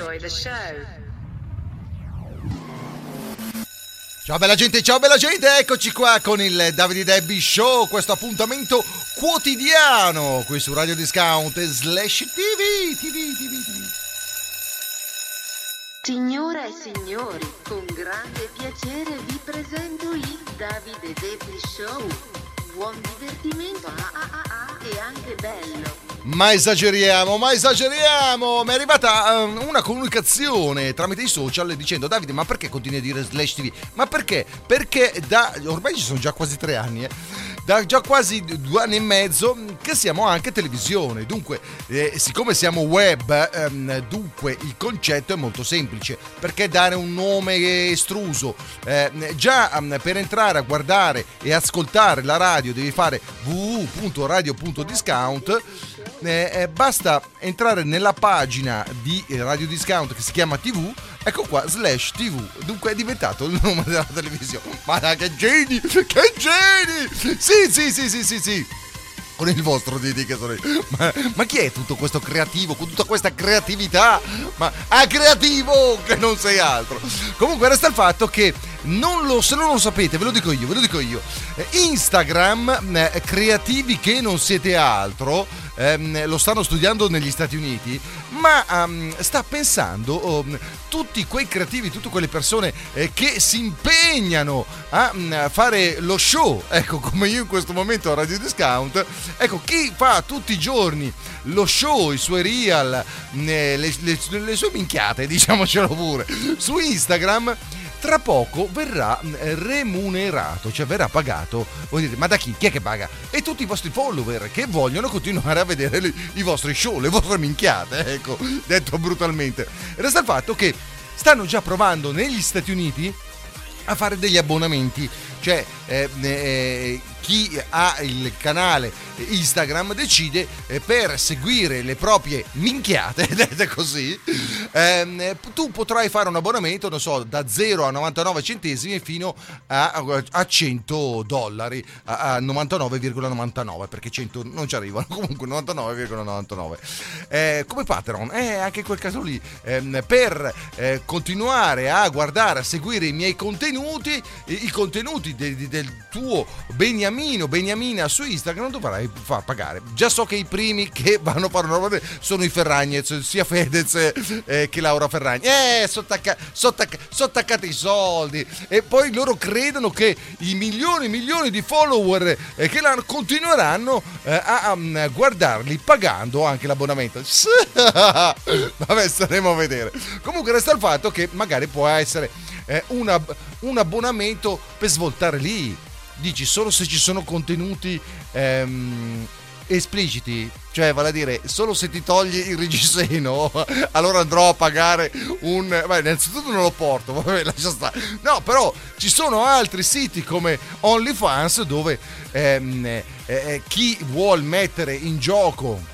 enjoy the show. Ciao bella gente, ciao bella gente, eccoci qua con il Davide Debbie Show, questo appuntamento quotidiano qui su Radio Discount slash TV, TV, TV, TV. Signore e signori, con grande piacere vi presento il Davide Debbie Show. Buon divertimento ah, ah, ah, ah, e anche bello. Ma esageriamo, ma esageriamo! Mi è arrivata um, una comunicazione tramite i social dicendo Davide, ma perché continui a dire slash TV? Ma perché? Perché da ormai ci sono già quasi tre anni, eh? da già quasi due anni e mezzo che siamo anche televisione. Dunque, eh, siccome siamo web, ehm, dunque il concetto è molto semplice. Perché dare un nome estruso? Eh, già ehm, per entrare a guardare e ascoltare la radio devi fare www.radio.discount. Eh, eh, basta entrare nella pagina di Radio Discount che si chiama TV ecco qua slash tv dunque è diventato il nome della televisione ma che geni che geni sì sì sì sì sì sì con il vostro Didi che sono io. Ma, ma, chi è tutto questo creativo, con tutta questa creatività? Ma a creativo che non sei altro. Comunque resta il fatto che non lo, se non lo sapete, ve lo dico io, ve lo dico io. Eh, Instagram, eh, creativi che non siete altro, ehm, lo stanno studiando negli Stati Uniti, ma um, sta pensando um, tutti quei creativi, tutte quelle persone eh, che si impegnano a um, fare lo show, ecco come io in questo momento a Radio Discount, ecco chi fa tutti i giorni lo show, i suoi real, le, le, le sue minchiate, diciamocelo pure, su Instagram tra poco verrà mm, remunerato, cioè verrà pagato. Vuol dire, ma da chi? Chi è che paga? E tutti i vostri follower che vogliono continuare a vedere le, i vostri show, le vostre minchiate, ecco, detto brutalmente. Resta il fatto che stanno già provando negli Stati Uniti a fare degli abbonamenti, cioè eh, eh, chi ha il canale Instagram decide eh, per seguire le proprie minchiate, dette così, ehm, tu potrai fare un abbonamento, non so, da 0 a 99 centesimi fino a, a 100 dollari, a, a 99,99 perché 100 non ci arrivano, comunque 99,99. Eh, come Patreon, eh, anche in quel caso lì, ehm, per eh, continuare a guardare, a seguire i miei contenuti, i, contenuti de, de, del tuo Beniamino, Beniamino, Beniamina su Instagram dovrai far pagare. Già so che i primi che vanno a fare una roba sono i Ferragnez, sia Fedez eh, che Laura Ferragni. Eh, sono attaccati i soldi. E poi loro credono che i milioni e milioni di follower eh, che la continueranno eh, a, a, mm, guardarli pagando anche l'abbonamento. Vabbè, staremo a vedere. Comunque resta il fatto che magari può essere eh, una, un abbonamento per svoltare lì dici solo se ci sono contenuti ehm, espliciti, cioè vale a dire solo se ti togli il reggiseno, allora andrò a pagare un. Beh, innanzitutto non lo porto, vabbè, lascia stare. No, però ci sono altri siti come OnlyFans dove ehm, eh, eh, chi vuol mettere in gioco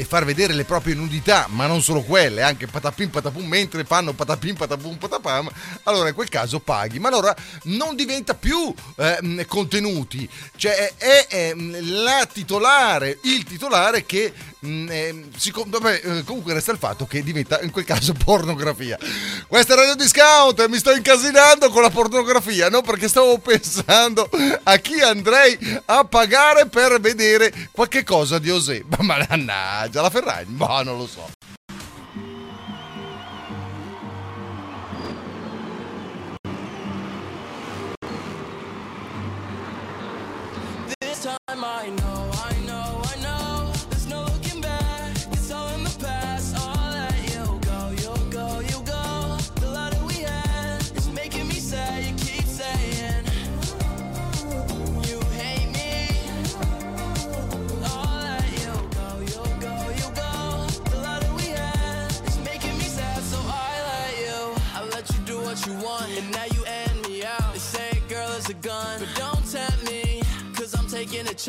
e far vedere le proprie nudità, ma non solo quelle, anche patapim patapum mentre fanno patapim patapum patapam, allora in quel caso paghi. Ma allora non diventa più eh, contenuti, cioè è, è, la titolare, il titolare che Siccome, vabbè, eh, comunque resta il fatto che diventa in quel caso pornografia. Questa è Radio Discount e mi sto incasinando con la pornografia, no? Perché stavo pensando a chi andrei a pagare per vedere qualche cosa di Osè. Ma mannaggia, la Ferragni? Ma non lo so. This time I know, I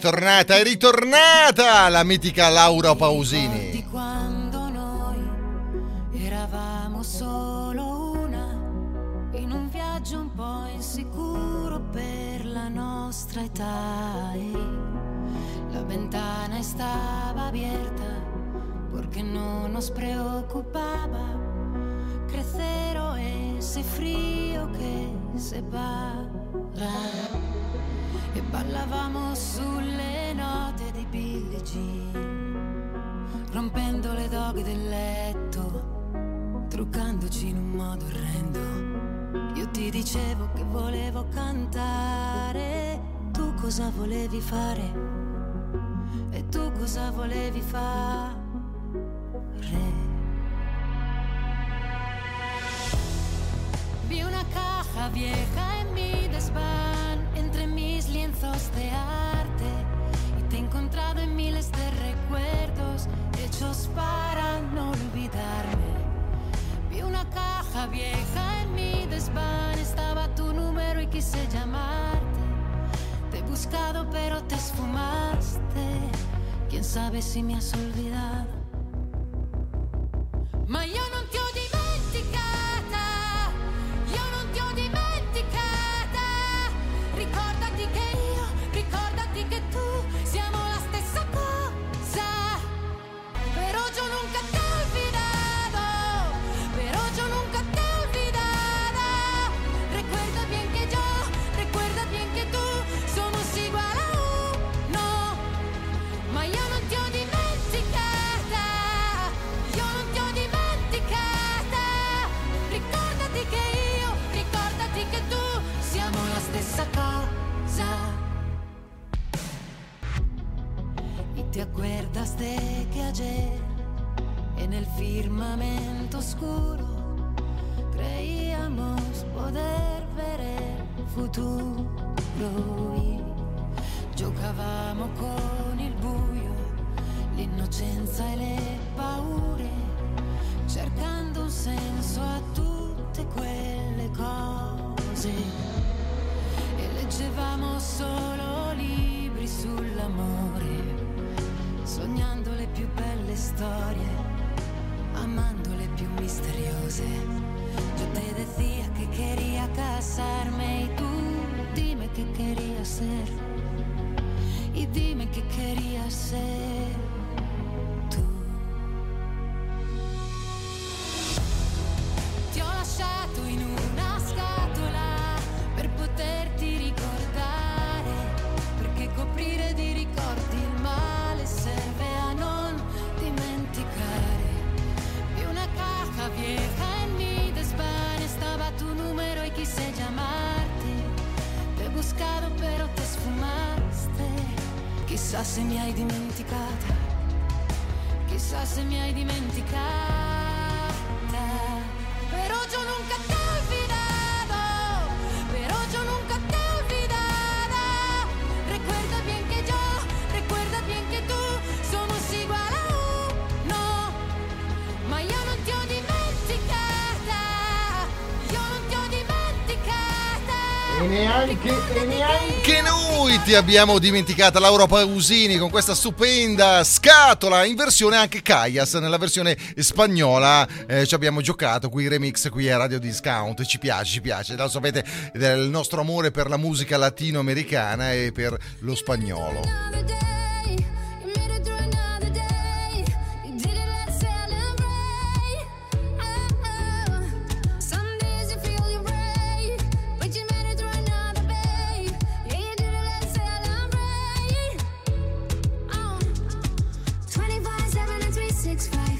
ritornata, è ritornata la mitica Laura Pausini. Di quando noi eravamo solo una, in un viaggio un po' insicuro per la nostra età. Eh. La ventana stava aperta, perché non nos preoccupava. Crecero ese frío que se va parlavamo sulle note di Billie Jean, rompendo le doghe del letto, truccandoci in un modo orrendo. Io ti dicevo che volevo cantare, tu cosa volevi fare? E tu cosa volevi fare? Vi una caja vieja e mi despacho. de arte y te he encontrado en miles de recuerdos hechos para no olvidarme. Vi una caja vieja en mi desván, estaba tu número y quise llamarte. Te he buscado pero te esfumaste, quién sabe si me has olvidado. cose e leggevamo solo libri sull'amore, sognando le più belle storie, amando le più misteriose. Yo te decía que queria casarme e tu dime que queria ser e dime que queria ser. se mi hai dimenticata, chissà se mi hai dimenticata. Noi ti abbiamo dimenticata Laura Pausini con questa stupenda scatola in versione anche Kayas nella versione spagnola. Eh, ci abbiamo giocato qui remix qui a Radio Discount. Ci piace ci piace. Lo sapete del nostro amore per la musica latinoamericana e per lo spagnolo and 365.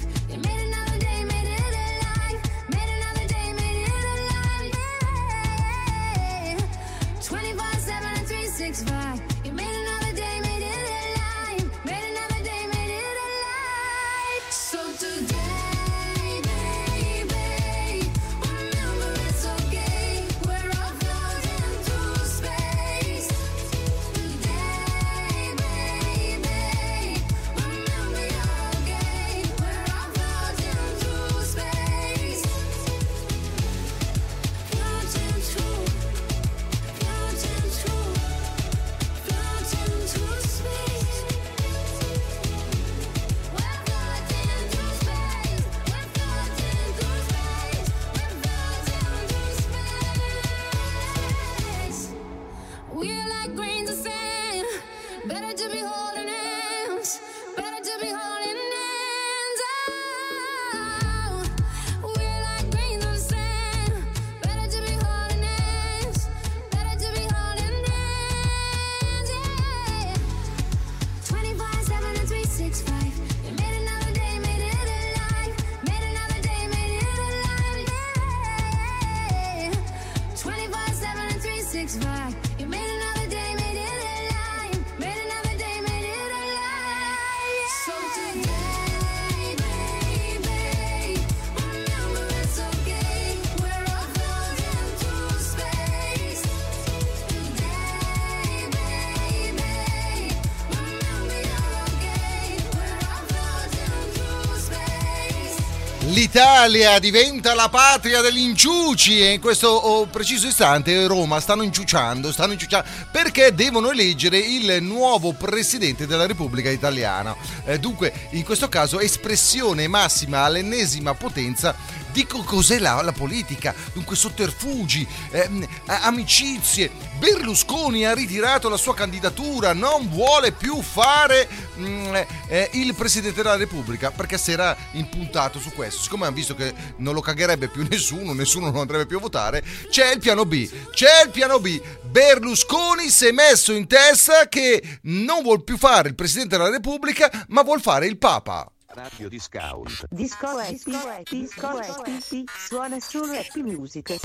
America L'Italia diventa la patria degli inciuci e in questo oh, preciso istante Roma stanno inciuciando, stanno inciuciando perché devono eleggere il nuovo presidente della Repubblica Italiana. Eh, dunque, in questo caso espressione massima all'ennesima potenza di co- cos'è la, la politica, dunque sotterfugi, ehm, amicizie. Berlusconi ha ritirato la sua candidatura, non vuole più fare mm, eh, il Presidente della Repubblica perché si era impuntato su questo. Siccome hanno visto che non lo cagherebbe più nessuno, nessuno non andrebbe più a votare, c'è il piano B, c'è il piano B. Berlusconi si è messo in testa che non vuol più fare il Presidente della Repubblica, ma vuol fare il Papa. Radio Discount. Disco Happy, Disco Happy, suona solo Happy Music.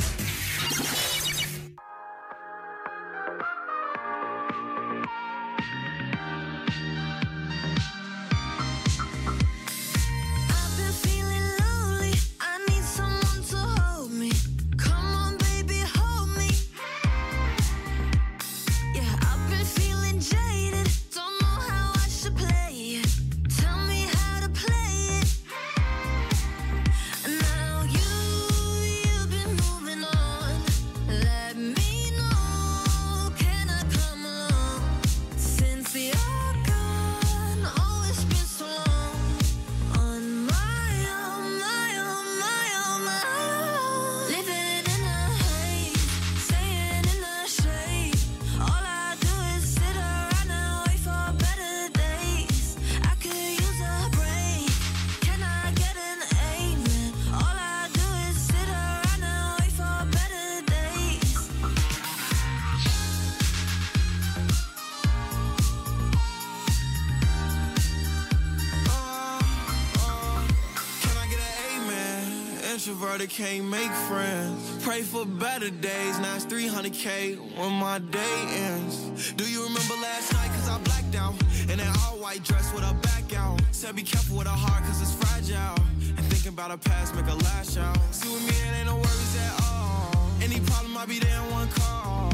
Introverted can't make friends. Pray for better days. Now it's 300k when my day ends. Do you remember last night? Cause I blacked out. In an all white dress with a back out. Said be careful with a heart cause it's fragile. And thinking about a past make a lash out. See with me, it ain't no worries at all. Any problem, I'll be there in one call.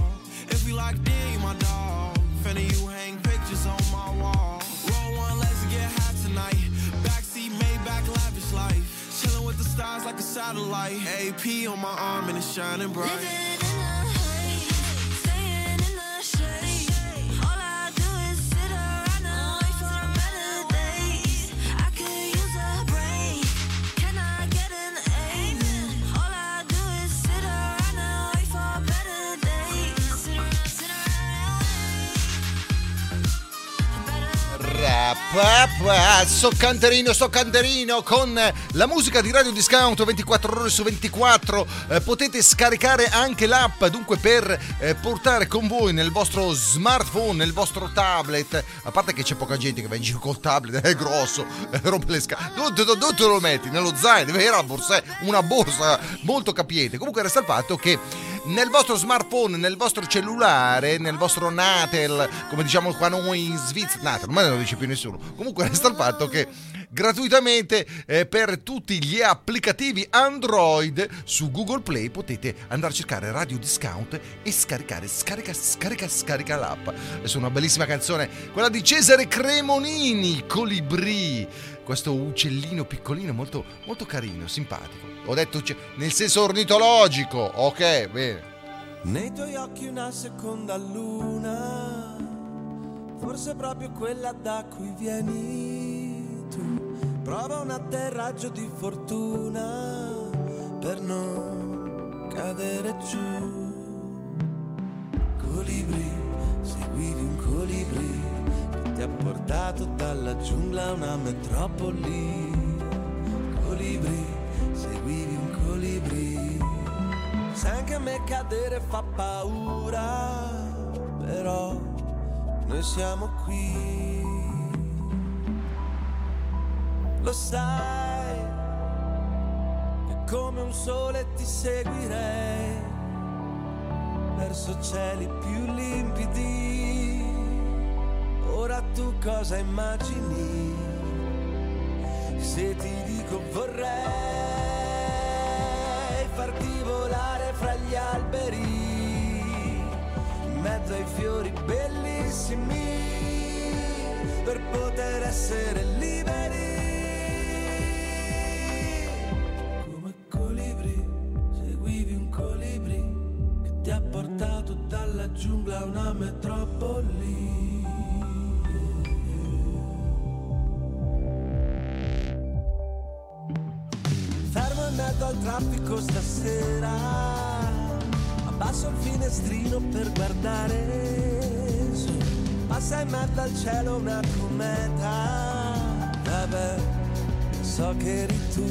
If we locked in, you my dog. Finna you hang pictures on my wall. Satellite. AP on my arm and it's shining bright. Pa, so canterino, so canterino con la musica di Radio Discount 24 ore su 24. Eh, potete scaricare anche l'app, dunque per eh, portare con voi nel vostro smartphone, nel vostro tablet. A parte che c'è poca gente che va in giro col tablet, è grosso, eh, rompe le scale. Dove, te lo metti? Nello zaino, una borsa, una borsa molto capiente. Comunque resta il fatto che nel vostro smartphone, nel vostro cellulare, nel vostro Natel, come diciamo qua noi in Svizzera, Natel, ormai non lo dice più nessuno. Comunque resta il fatto che gratuitamente eh, per tutti gli applicativi Android su Google Play potete andare a cercare Radio Discount e scaricare, scarica, scarica, scarica l'app. Adesso una bellissima canzone, quella di Cesare Cremonini, Colibrì. Questo uccellino piccolino molto, molto carino, simpatico. Ho detto nel senso ornitologico, ok, bene. Nei tuoi occhi una seconda luna, forse proprio quella da cui vieni tu. Prova un atterraggio di fortuna per non cadere giù. Colibri, seguivi un colibri che ti ha portato dalla giungla a una metropoli. Colibri, Anche a me cadere fa paura, però noi siamo qui. Lo sai che come un sole ti seguirei verso cieli più limpidi. Ora tu cosa immagini? Se ti dico vorrei farti volare fra gli alberi, in mezzo ai fiori bellissimi, per poter essere liberi. Come colibri, seguivi un colibri che ti ha portato dalla giungla a una metropoli. Fermo in mezzo al traffico stasera Abbasso il finestrino per guardare su. Passa in mezzo al cielo una cometa. Vabbè, so che eri tu.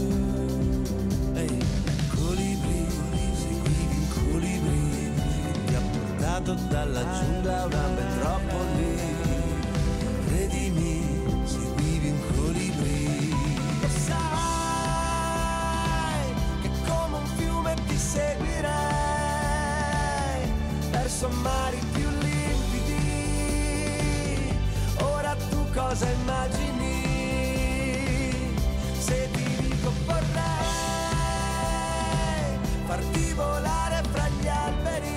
Ehi, colibri, seguivi un colibri ti ha portato dalla giungla a una metropoli. Credimi, seguivi un colibri Lo verso mari più limpidi. Ora tu cosa immagini? Se ti dico vorrei farti volare fra gli alberi,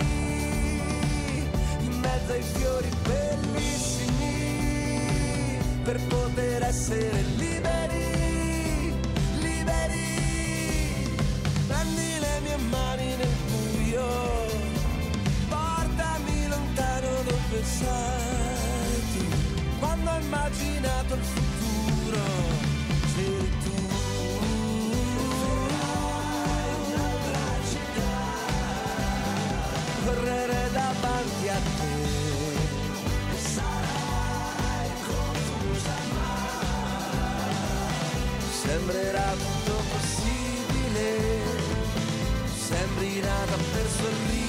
in mezzo ai fiori bellissimi, per poter essere liberi, immaginato il futuro, c'eri tu. Correre davanti a te. Sarai confusa ma sembrerà tutto possibile, sembri nata per sorridere,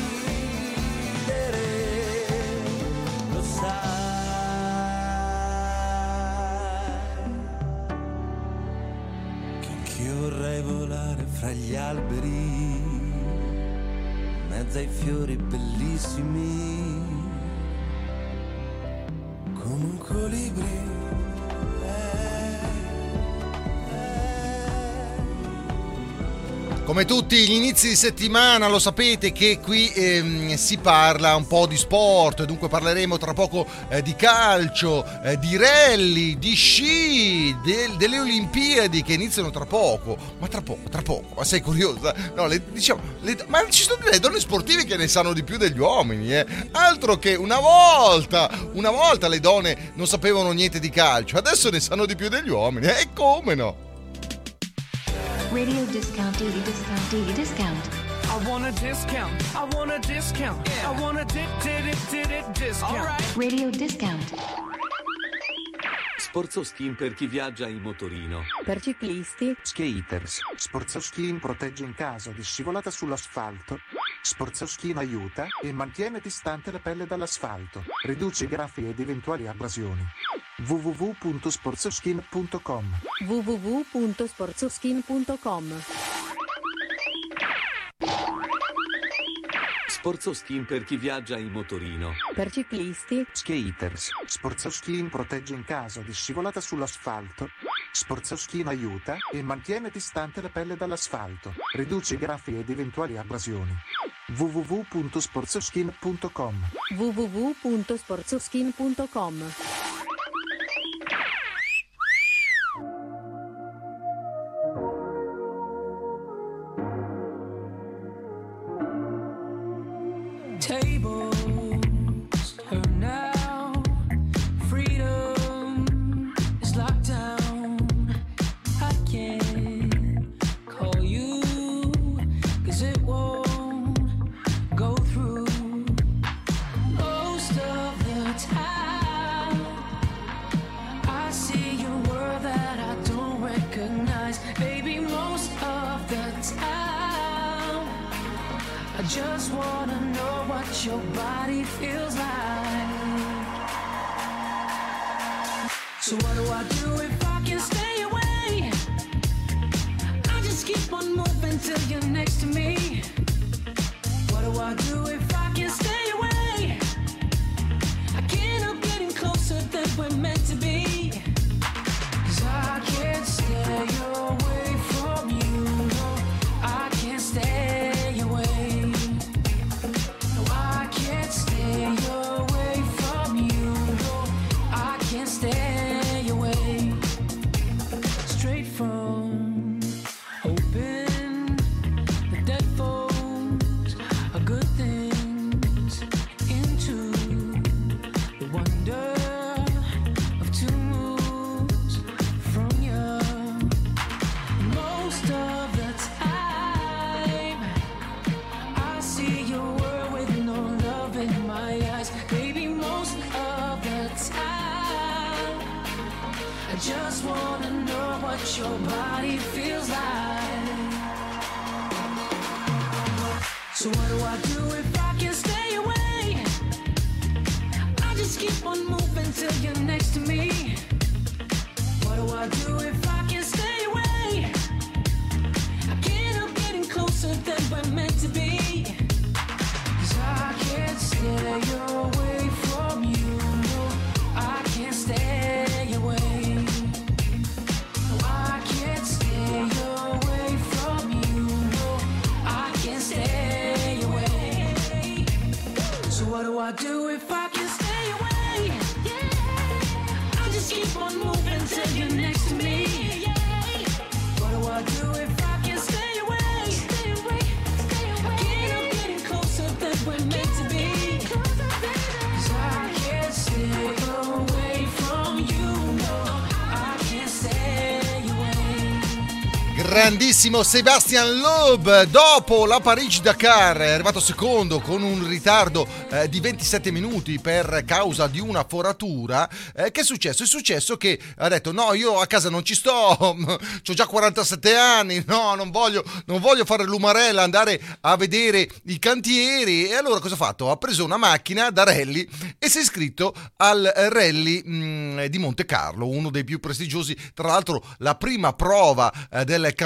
volare fra gli alberi, in mezzo ai fiori bellissimi, Come tutti gli inizi di settimana lo sapete che qui ehm, si parla un po' di sport, dunque parleremo tra poco eh, di calcio, eh, di rally, di sci, del- delle Olimpiadi che iniziano tra poco, ma tra poco, tra poco, ma sei curiosa? No, le- diciamo, le- ma ci sono delle donne sportive che ne sanno di più degli uomini, eh? altro che una volta, una volta le donne non sapevano niente di calcio, adesso ne sanno di più degli uomini, e come no? Radio discount, daily discount, daily discount. I want a discount. I want a discount. I want a di- di- di- di- di- discount. Radio discount. Sporzo Skin per chi viaggia in motorino. Per ciclisti, Skaters. Sporzoskin protegge in caso di scivolata sull'asfalto. Sporzoskin aiuta e mantiene distante la pelle dall'asfalto. Riduce i graffi ed eventuali abrasioni. www.sporzoskin.com www.sporzoskin.com Sporzo Skin per chi viaggia in motorino. Per ciclisti, Skaters. Sporzoskin protegge in caso di scivolata sull'asfalto. Sporzoskin aiuta e mantiene distante la pelle dall'asfalto. Riduce i graffi ed eventuali abrasioni. www.sporzoskin.com www.sporzoskin.com keep on moving till you're next to me. What do I do if I can't stay away? I can't help getting closer than we're meant to be. Cause I can't stay away from you. No, I can't stay Grandissimo Sebastian Loeb dopo la Parigi-Dakar è arrivato secondo con un ritardo eh, di 27 minuti per causa di una foratura. Eh, che è successo? È successo che ha detto no io a casa non ci sto, ho già 47 anni, no non voglio, non voglio fare l'umarella, andare a vedere i cantieri e allora cosa ha fatto? Ha preso una macchina da rally e si è iscritto al rally mh, di Monte Carlo, uno dei più prestigiosi, tra l'altro la prima prova eh, del campionato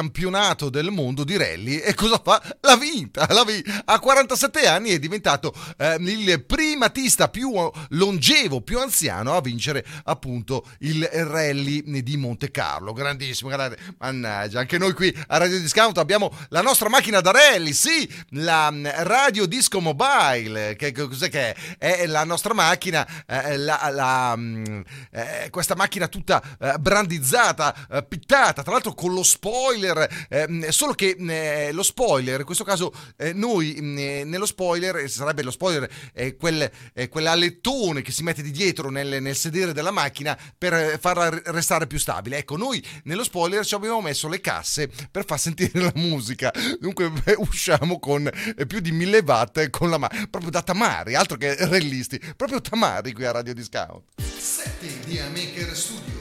del mondo di rally e cosa fa? L'ha vinta, l'ha vinta. a 47 anni è diventato eh, il primatista più longevo, più anziano a vincere appunto il rally di Monte Carlo, grandissimo, guardate, mannaggia, anche noi qui a Radio Discount abbiamo la nostra macchina da rally, sì, la mm, Radio Disco Mobile, che cos'è che è? È la nostra macchina, eh, la- la, mm, eh, questa macchina tutta eh, brandizzata, eh, pittata, tra l'altro con lo spoiler, ehm, solo che eh, lo spoiler, in questo caso eh, noi mm, eh, nello spoiler, eh, sarebbe lo spoiler, è quel, è quell'alettone che si mette di dietro nel, nel sedere della macchina per eh, farla restare più stabile. Ecco, noi nello spoiler ci abbiamo messo le casse per far sentire la musica, dunque eh, usciamo con eh, più di 1000 watt con la macchina, proprio da Tamari, altro che rellisti, proprio Tamari qui a Radio Discount. 7 di Maker Studios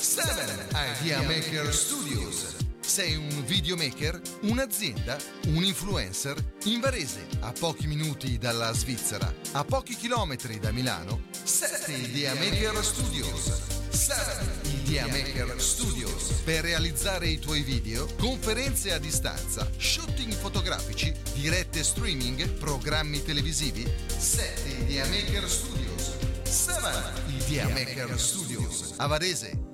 7 Idea Maker Studios. Sei un videomaker, un'azienda, un influencer? In Varese, a pochi minuti dalla Svizzera, a pochi chilometri da Milano, 7 Idea Maker Studios. 7 Idea Maker Studios. Per realizzare i tuoi video, conferenze a distanza, shooting fotografici, dirette streaming, programmi televisivi, 7 Idea Maker Studios. 7 Idea Maker Studios. A Varese.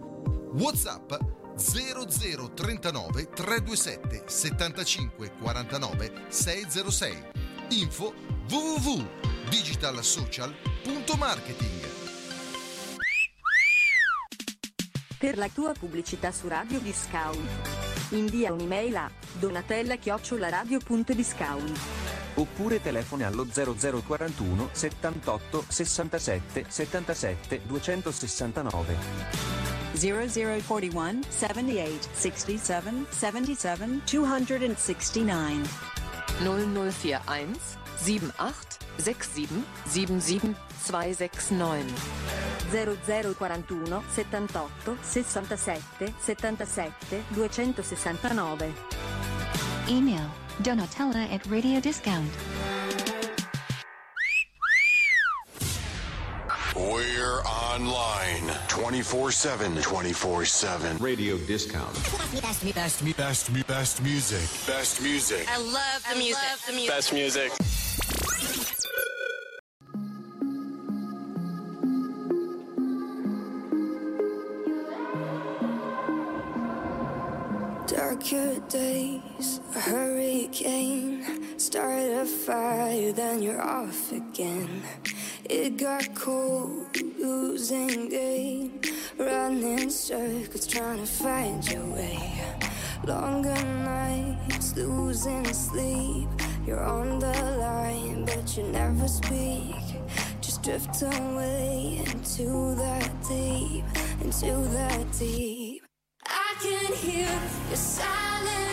WhatsApp 0039 327 75 49 606. Info www.digitalsocial.marketing. Per la tua pubblicità su Radio Discount. Invia un'email a donatella-radio.discount. Oppure telefona allo 0041 78 67 77 269. 0041 78 67 77 269. 0041 78 67 77 269. 0041 78 67 77 269. Email Donatella at Radio Discount. We're online 24 7. 24 7. Radio Discount. Best, me, best, me, best, me, best music. Best music. I love the music. Best music. Darker days, a hurricane. Start a fire, then you're off again. It got cold, losing game. Running circles, trying to find your way. Longer nights, losing sleep. You're on the line, but you never speak. Just drift away into that deep, into that deep. I can hear your silent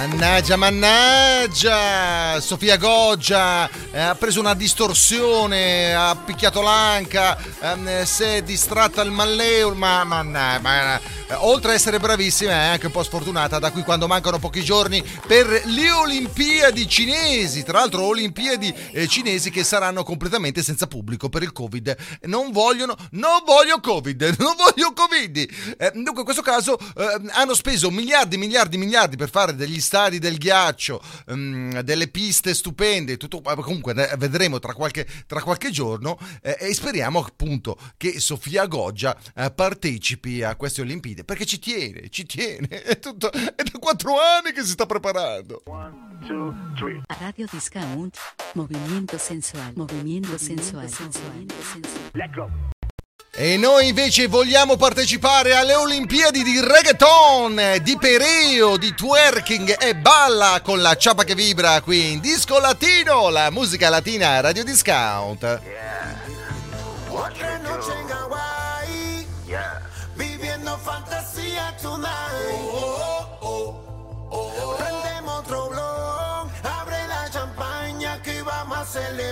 Mannaggia, mannaggia! Sofia Goggia eh, ha preso una distorsione, ha picchiato l'anca, ehm, si è distratta il malleo, ma, ma, ma eh, oltre a essere bravissima è anche un po' sfortunata da qui quando mancano pochi giorni per le Olimpiadi cinesi, tra l'altro Olimpiadi eh, cinesi che saranno completamente senza pubblico per il Covid. Non vogliono, non voglio Covid, non voglio Covid. Eh, dunque in questo caso eh, hanno speso miliardi, miliardi, miliardi per fare degli stadi del ghiaccio, ehm, delle piste stupende, tutto, eh, comunque vedremo tra qualche, tra qualche giorno eh, e speriamo appunto che Sofia Goggia eh, partecipi a queste Olimpiadi perché ci tiene, ci tiene, è, tutto, è da quattro anni che si sta preparando. Radio Discount. Movimiento sensual. Movimiento sensual. Movimiento sensual. E noi invece vogliamo partecipare alle Olimpiadi di reggaeton, di pereo, di twerking e balla con la ciapa che vibra qui in Disco Latino, la musica latina Radio Discount. Hawaii, viviendo fantasía tonight. Prendemos otro blog, abre la champaña que vamos a celebrar.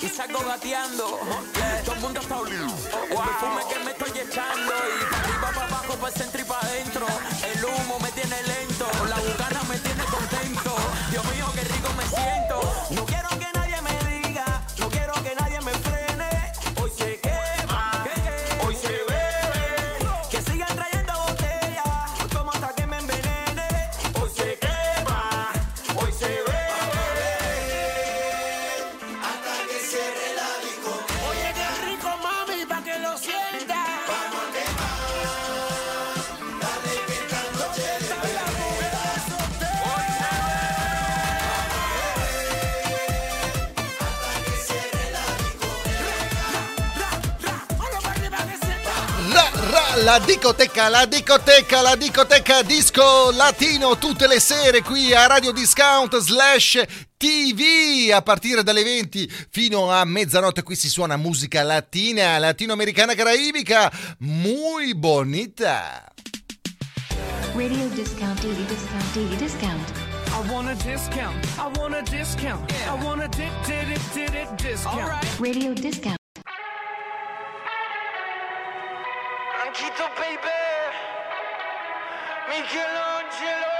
Y salgo gateando. Todo el mundo está olido. El perfume que me estoy echando y para arriba, para abajo, para el centro y para adentro. El humo la discoteca, la discoteca, la discoteca disco latino tutte le sere qui a Radio Discount slash TV a partire dalle 20 fino a mezzanotte qui si suona musica latina, latinoamericana, caraibica, muy bonita. Radio discount, daily discount, daily discount. I want a discount. I want a discount. I want a di- di- di- di- di- discount. Radio discount. Anchito, baby. Michelangelo.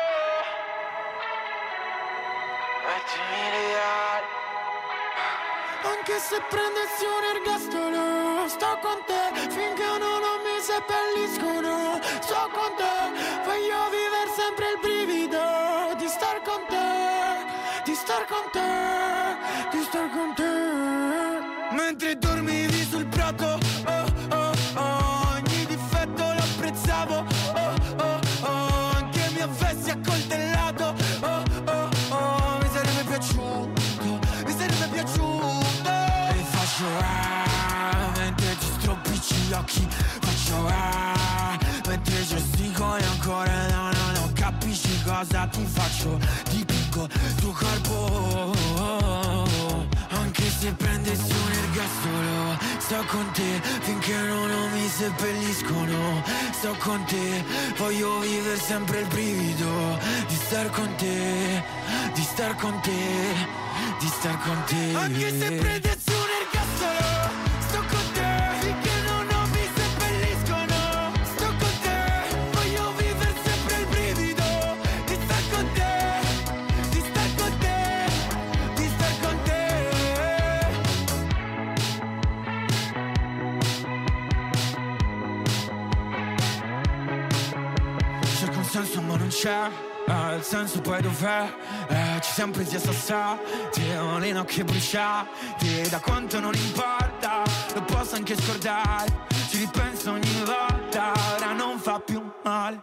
Anche se prendessi un ergastolo, sto con te finché non ho messo seppelliscono. Sto con te, ancora no, no, non capisci cosa ti faccio, dipingo il tuo corpo. Anche se prendessi un ergastolo Sto con te finché non mi seppelliscono. Sto con te, voglio vivere sempre il brivido Di star con te, di star con te, di star con te. Anche se prendessi un ergastolo c'è eh, Il senso poi dov'è? Eh, ci siamo presi a Ho le nocche bruciate Da quanto non importa Lo posso anche scordare. Ci ripenso ogni volta Ora non fa più male.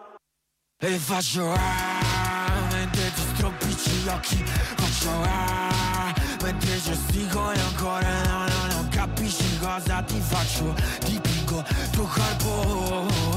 E faccio ah Mentre ti stropicci gli occhi. Faccio ah Mentre gestico e ancora no, no, non capisci cosa ti faccio. Dipingo il tuo corpo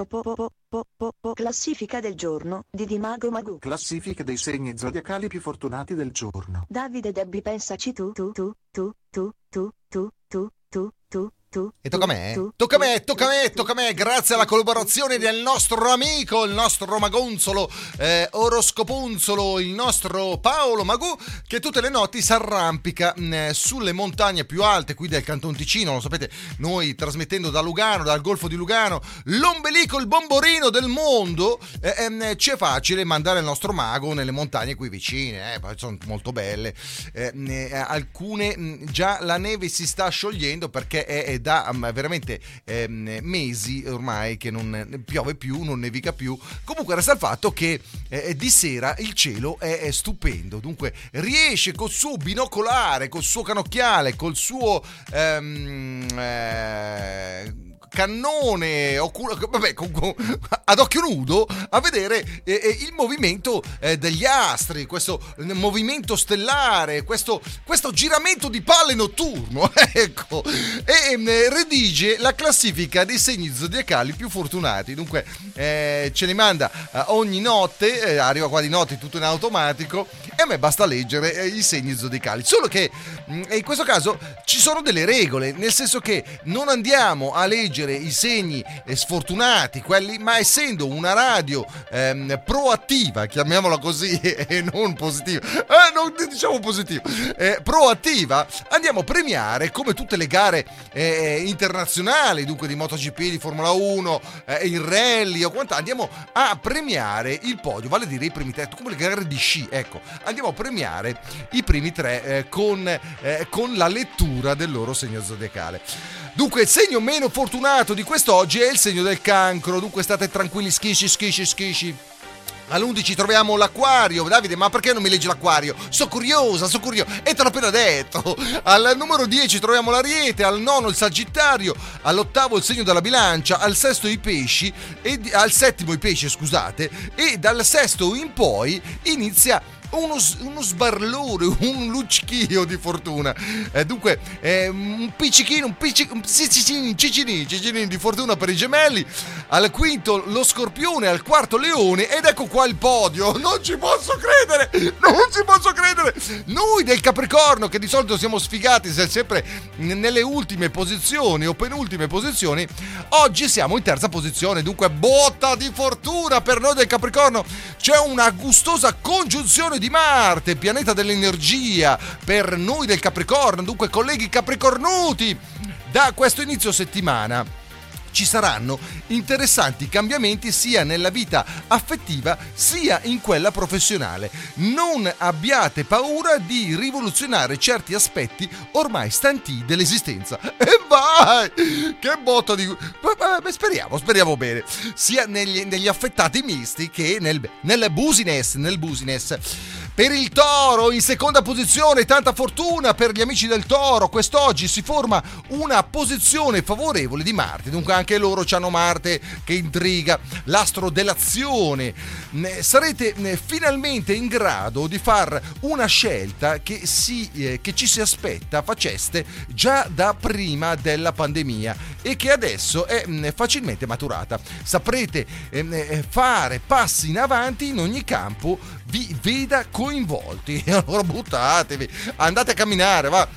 L'oroscopo po, po, po, po, classifica del giorno di Dimago Magu. Classifica dei segni zodiacali più fortunati del giorno. Davide Debbi pensaci tu tu tu tu tu tu tu tu tu tu E tocca a me? Tocca a me, tocca a me, tocca a me, grazie alla collaborazione del nostro amico, il nostro magonzolo, eh, oroscoponzolo, il nostro Paolo Magù, che tutte le notti si arrampica mh, sulle montagne più alte qui del Canton Ticino, lo sapete, noi trasmettendo da Lugano, dal Golfo di Lugano, l'ombelico, il bomborino del mondo, eh, ehm, ci è facile mandare il nostro mago nelle montagne qui vicine, eh, sono molto belle, eh, ne- alcune mh, già la neve si sta sciogliendo perché è, è da veramente ehm, mesi ormai che non piove più, non nevica più. Comunque resta il fatto che eh, di sera il cielo è, è stupendo, dunque riesce col suo binocolare, col suo canocchiale, col suo... ehm, eh, cannone ocu- vabbè, con- con- ad occhio nudo a vedere eh, eh, il movimento eh, degli astri, questo movimento stellare, questo, questo giramento di palle notturno, ecco, e ehm, redige la classifica dei segni zodiacali più fortunati. Dunque eh, ce ne manda eh, ogni notte, eh, arriva qua di notte tutto in automatico e a me basta leggere i segni zodiacali. Solo che mh, in questo caso ci sono delle regole, nel senso che non andiamo a leggere i segni eh, sfortunati, quelli, ma essendo una radio ehm, proattiva, chiamiamola così, e non positiva, eh, non diciamo positiva, eh, proattiva, andiamo a premiare come tutte le gare eh, internazionali, dunque di MotoGP, di Formula 1, eh, il rally o quant'altro, andiamo a premiare il podio, vale a dire i primi tre, come le gare di sci, ecco, andiamo a premiare i primi tre eh, con, eh, con la lettura del loro segno zodiacale. Dunque, il segno meno fortunato di quest'oggi è il segno del cancro. Dunque, state tranquilli, schisci, schisci, schisci. All'11 troviamo l'acquario. Davide, ma perché non mi leggi l'acquario? Sono curiosa, sono curiosa. E te l'ho appena detto. Al numero 10 troviamo l'ariete, al nono il sagittario, all'ottavo il segno della bilancia, al sesto i pesci, e al settimo i pesci, scusate, e dal sesto in poi inizia uno, uno sbarlore, un luccichio di fortuna. Eh, dunque, eh, un piccichino, un piccichino, un di fortuna per i gemelli. Al quinto lo scorpione, al quarto leone ed ecco qua il podio. Non ci posso credere, non ci posso credere. Noi del Capricorno che di solito siamo sfigati se- sempre nelle ultime posizioni o penultime posizioni, oggi siamo in terza posizione. Dunque botta di fortuna per noi del Capricorno. C'è una gustosa congiunzione di Marte, pianeta dell'energia, per noi del Capricorno. Dunque colleghi capricornuti, da questo inizio settimana ci saranno interessanti cambiamenti sia nella vita affettiva sia in quella professionale. Non abbiate paura di rivoluzionare certi aspetti ormai stanti dell'esistenza. E vai! Che botto di... Speriamo, speriamo bene. Sia negli, negli affettati misti che nel, nel business, nel business. Per il Toro in seconda posizione, tanta fortuna per gli amici del Toro. Quest'oggi si forma una posizione favorevole di Marte. Dunque anche loro hanno Marte che intriga, l'astro dell'azione. Ne- Sarete eh, finalmente in grado di far una scelta che, si, eh, che ci si aspetta faceste già da prima della pandemia e che adesso è mh, facilmente maturata. Saprete ehm, eh, fare passi in avanti in ogni campo vi veda coinvolti. Allora buttatevi, andate a camminare, va.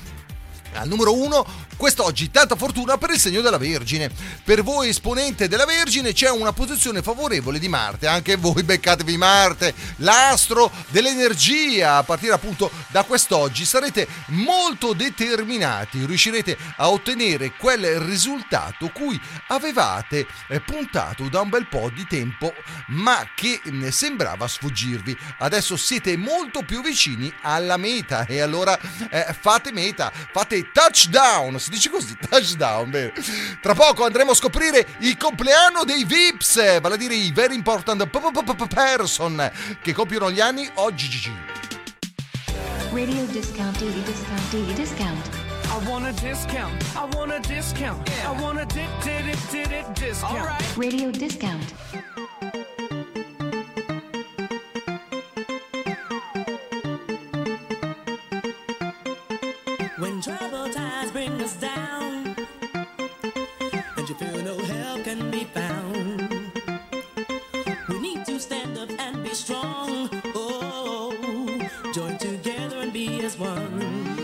Al numero uno, quest'oggi tanta fortuna per il segno della Vergine. Per voi esponente della Vergine c'è una posizione favorevole di Marte, anche voi beccatevi Marte, l'astro dell'energia. A partire appunto da quest'oggi sarete molto determinati, riuscirete a ottenere quel risultato cui avevate eh, puntato da un bel po' di tempo, ma che mh, sembrava sfuggirvi. Adesso siete molto più vicini alla meta e allora eh, fate meta, fate touchdown, si dice così, touchdown. Bene. Tra poco andremo a scoprire il compleanno dei Vips, vale a dire i very important person che compiono gli anni oggi. Radio discount, daily discount, daily discount. I want a discount. I want a discount. I want a did did it did it discount. Radio discount. Together and be as one.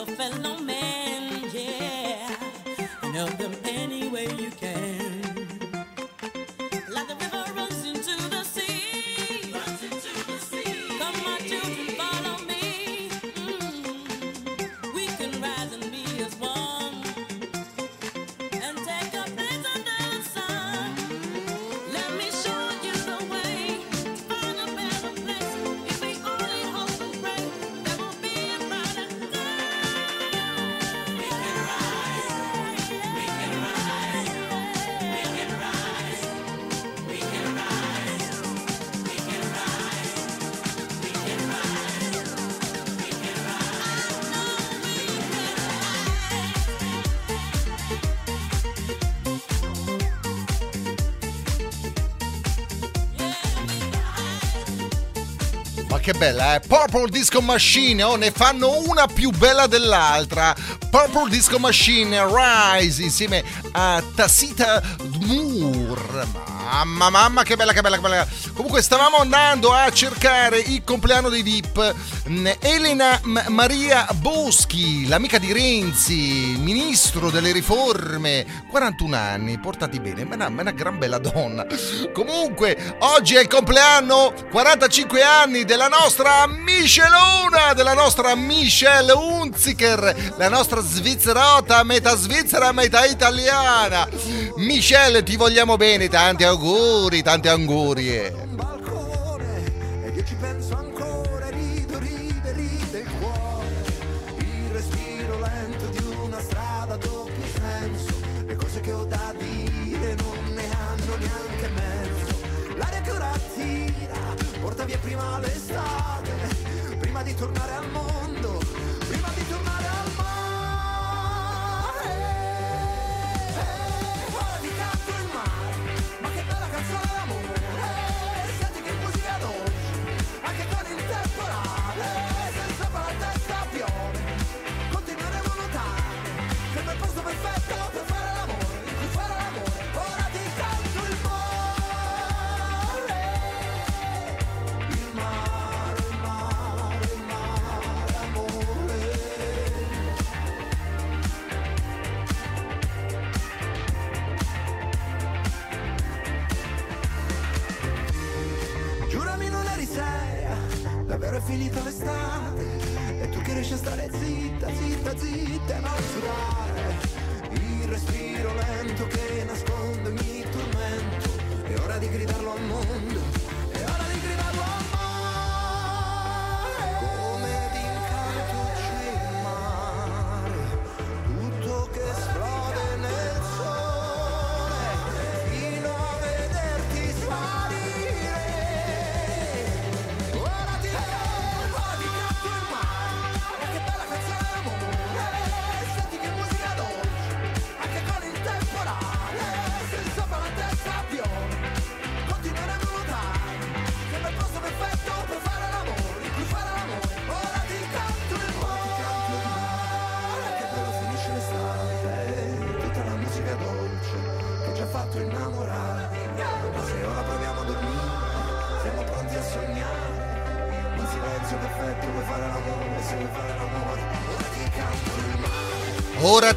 Out to che bella, eh? Purple Disco Machine, oh, ne fanno una più bella dell'altra. Purple Disco Machine Rise insieme a Tassita Moore. Mamma, mamma, che bella, che bella, che bella. Comunque stavamo andando a cercare il compleanno dei VIP. Elena M- Maria Boschi, l'amica di Renzi, ministro delle riforme, 41 anni, portati bene, ma è una, una gran bella donna. Comunque, oggi è il compleanno, 45 anni della nostra Michelona, della nostra Michelle Unziker, la nostra svizzerota, metà svizzera, metà italiana. Michelle, ti vogliamo bene, tanti auguri, tanti auguri. Prima di tornare al mondo,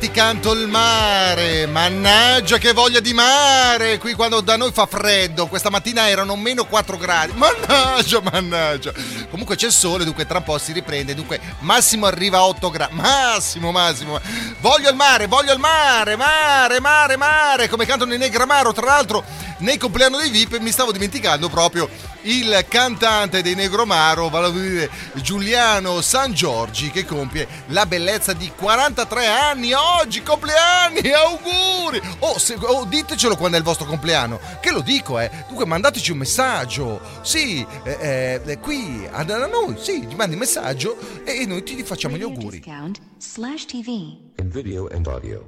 Ora ti canto il mare, mannaggia che voglia di mare, qui quando da noi fa freddo, questa mattina erano meno 4 gradi, mannaggia, mannaggia. Comunque c'è il sole, dunque tra un po' si riprende, dunque Massimo arriva a 8 gradi, Massimo, Massimo, voglio il mare, voglio il mare, mare, mare, mare, come cantano i Negramaro, tra l'altro nei compleanno dei VIP mi stavo dimenticando proprio il cantante dei Negromaro, vale a dire Giuliano San Giorgi, che compie la bellezza di 43 anni oggi, compleanni, auguri! Oh, se- oh, ditecelo quando è il vostro compleanno, che lo dico, eh. Dunque mandateci un messaggio, sì, eh, eh, qui a da noi, sì, ti mandi un messaggio e noi ti facciamo gli auguri. Discount slash TV. in video and audio.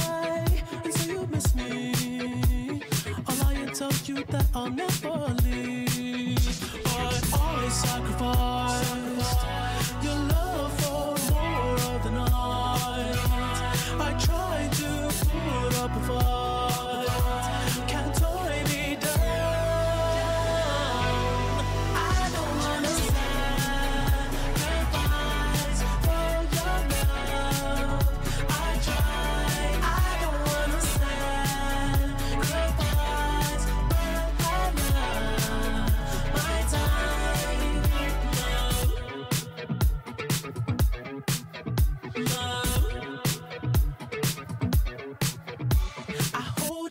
told you that I'll never leave.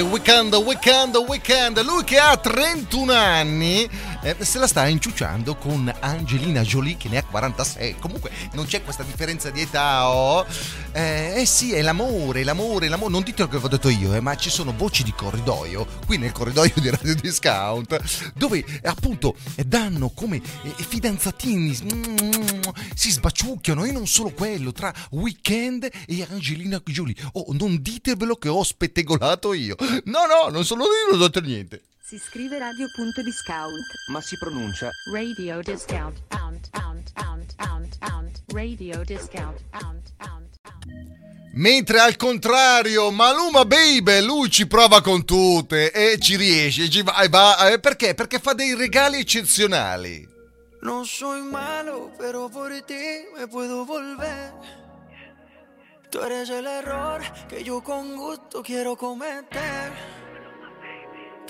Weekend, weekend, weekend. Lui che ha 31 anni eh, se la sta inciuciando con Angelina Jolie che ne ha 46. Comunque non c'è questa differenza di età. Oh. Eh, eh sì, è l'amore, l'amore, l'amore. Non dite che avevo detto io, eh, ma ci sono voci di corridoio, qui nel corridoio di Radio Discount, dove appunto danno come eh, fidanzatini, mm, si sbaciucchiano e non solo quello, tra Weekend e Angelina Jolie. Oh, non ditevelo che ho spettegolato io. No, no, non sono io, non ho detto niente. Si scrive radio.discount. Ma si pronuncia Radio discount. Pound, pound, pound, pound, pound. Radio discount. Pound, pound. Mentre al contrario, Maluma Baby, lui ci prova con tutte e ci riesce, ci va, e va, eh, perché? Perché fa dei regali eccezionali. No soy malo, pero por ti me puedo volver. Tú eres el error que yo con gusto quiero cometer.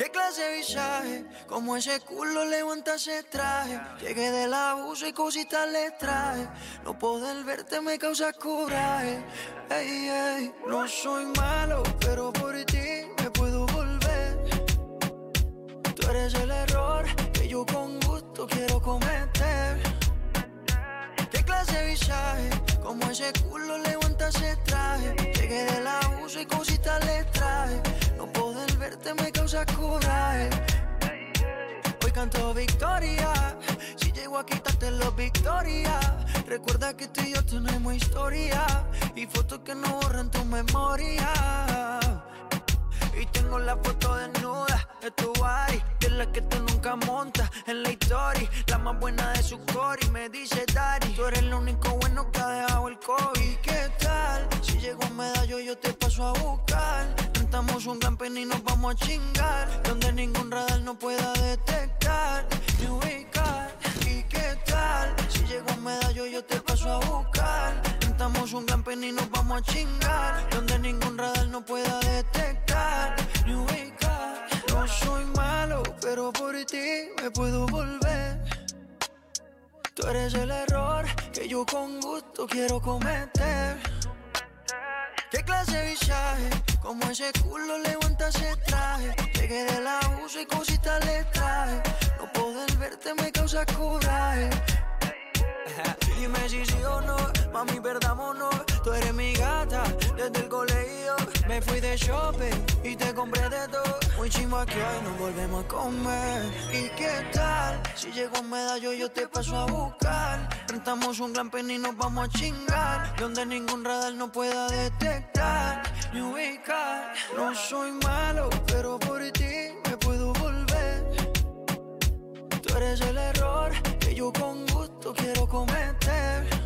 ¿Qué clase de visaje? Como ese culo levanta ese traje. Llegué del abuso y cositas le traje. No poder verte me causa coraje. Ey, ey, no soy malo, pero por ti me puedo volver. Tú eres el error que yo con gusto quiero cometer. ¿Qué clase de visaje? Como ese culo levanta ese traje. Llegué del abuso y cositas le traje. Verte me causa coraje. Hoy canto victoria. Si llego a quitarte los victoria. Recuerda que tú y yo tenemos historia. Y fotos que no borran tu memoria. Y tengo la foto desnuda de tu body es la que tú nunca montas en la historia La más buena de su core me dice Daddy Tú eres lo único bueno que ha dejado el COVID ¿Qué tal? Si llego a medallo yo te paso a buscar Rentamos un camping y nos vamos a chingar Donde ningún radar no pueda detectar ni ubicar ¿Y qué tal? Si llego a medallo yo te paso a buscar Rentamos un camping y nos vamos a chingar Donde ningún radar no pueda detectar ni ubicar No soy malo, pero por ti me puedo volver Tú eres el error que yo con gusto quiero cometer ¿Qué clase de visaje? Como ese culo levanta ese traje. Llegué del abuso y cositas le traje. No poder verte me causa coraje. Dime si sí o no, mami, perdámonos. Tú eres mi gata desde el colegio. Me fui de shopping y te compré de todo. Muy chimba que hoy nos volvemos a comer. ¿Y qué tal? Si llego a medallo, yo te paso a buscar. Rentamos un gran pen y nos vamos a chingar. Donde ningún radar no pueda detectar ni ubicar. No soy malo, pero por ti me puedo volver. Tú eres el error que yo con gusto quiero cometer.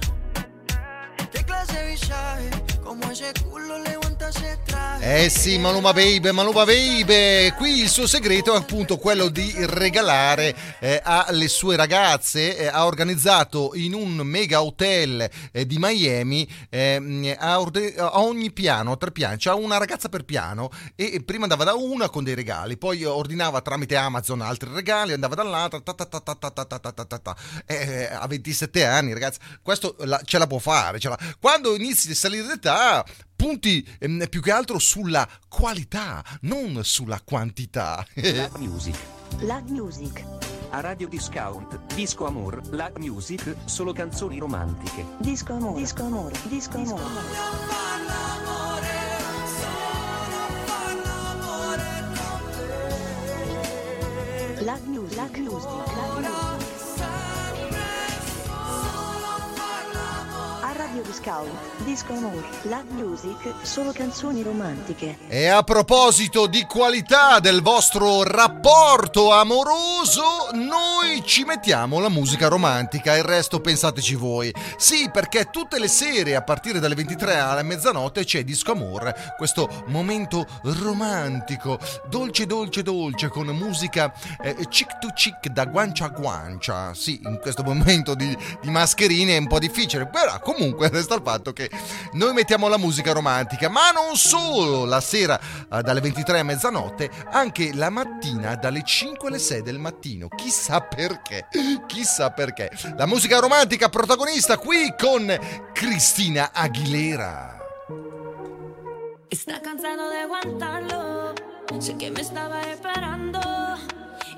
Eh sì, Maluma Baby, Maluma Baby. Qui il suo segreto è appunto quello di regalare eh, alle sue ragazze. Eh, ha organizzato in un mega hotel eh, di Miami ehm, a, orde- a ogni piano, a tre piani, c'ha una ragazza per piano e, prima andava da una con dei regali, poi ordinava tramite Amazon altri regali, andava dall'altra. ta ta ta ta ta ta ta ta ta ta ta. Eh, a 27 anni, ragazzi, questo la- ce la può fare. ce la- Quando inizi a salire d'età, punti ehm, più che altro sulla qualità, non sulla quantità. Lag Music. Lag Music. A Radio Discount, Disco Amor, Lag Music, solo canzoni romantiche. Disco amore. Disco amore. Disco amore. Lag Music. Lag Music. Lag Music. Radio Discount, Disco Amore, Lag Music, solo canzoni romantiche. E a proposito di qualità del vostro rapporto amoroso, noi ci mettiamo la musica romantica, il resto pensateci voi. Sì, perché tutte le sere a partire dalle 23 alla mezzanotte c'è Disco Amore, questo momento romantico, dolce dolce dolce con musica eh, chick to chick da guancia a guancia. Sì, in questo momento di, di mascherine è un po' difficile, però comunque resta il fatto che noi mettiamo la musica romantica, ma non solo la sera eh, dalle 23 a mezzanotte, anche la mattina dalle 5 alle 6 del mattino. Chissà perché, chissà perché. La musica romantica protagonista qui con Cristina Aguilera. Está cansado de aguantarlo. Sé que me estaba esperando.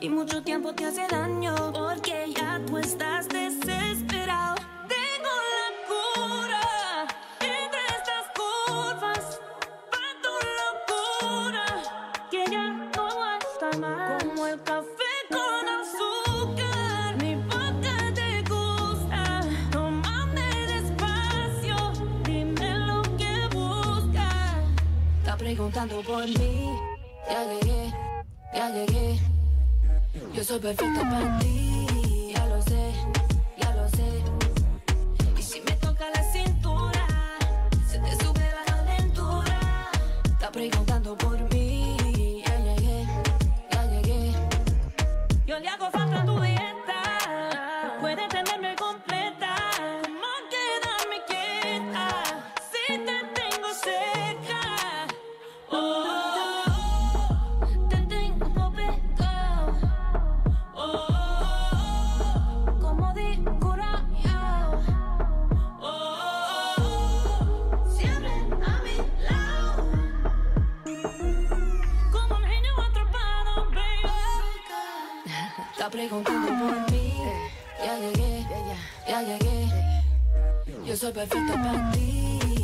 Y mucho tiempo te hace daño. Porque ya tú estás desesperado. Preguntando por mí. Ya llegué, ya llegué. Yo soy perfecta para ti. Ya lo sé, ya lo sé. Y si me toca la cintura, se te sube la calentura. Está preguntando Está preguntando por mí. Ya llegué, ya llegué. Yo soy perfecta para ti.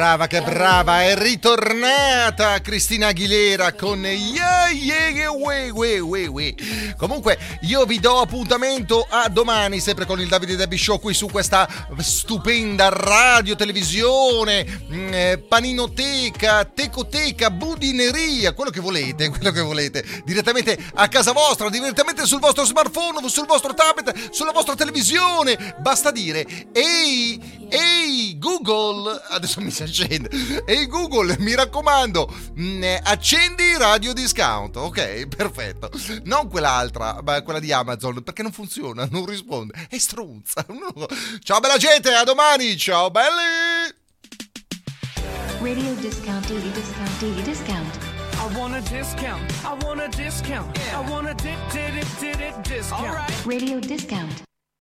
Brava, che brava, è ritornata Cristina Aguilera con Yeah, yeah, we, we, we, we. Comunque io vi do appuntamento a domani sempre con il Davide Debbie Show qui su questa stupenda radio televisione, mm, eh, paninoteca, tecoteca, budineria, quello che volete, quello che volete, direttamente a casa vostra, direttamente sul vostro smartphone, sul vostro tablet, sulla vostra televisione. Basta dire ehi, ehi Google, adesso mi si accende. Ehi Google, mi raccomando, mm, accendi Radio Discount. Ok, perfetto. Non quell'altra, ma quella di Amazon, perché non funziona, non risponde. È stronza. Ciao bella gente, a domani. Ciao belli. Radio discount, daily discount, daily discount. I want a discount. I want a discount. I want a di- di- di- di- di- discount. Radio discount.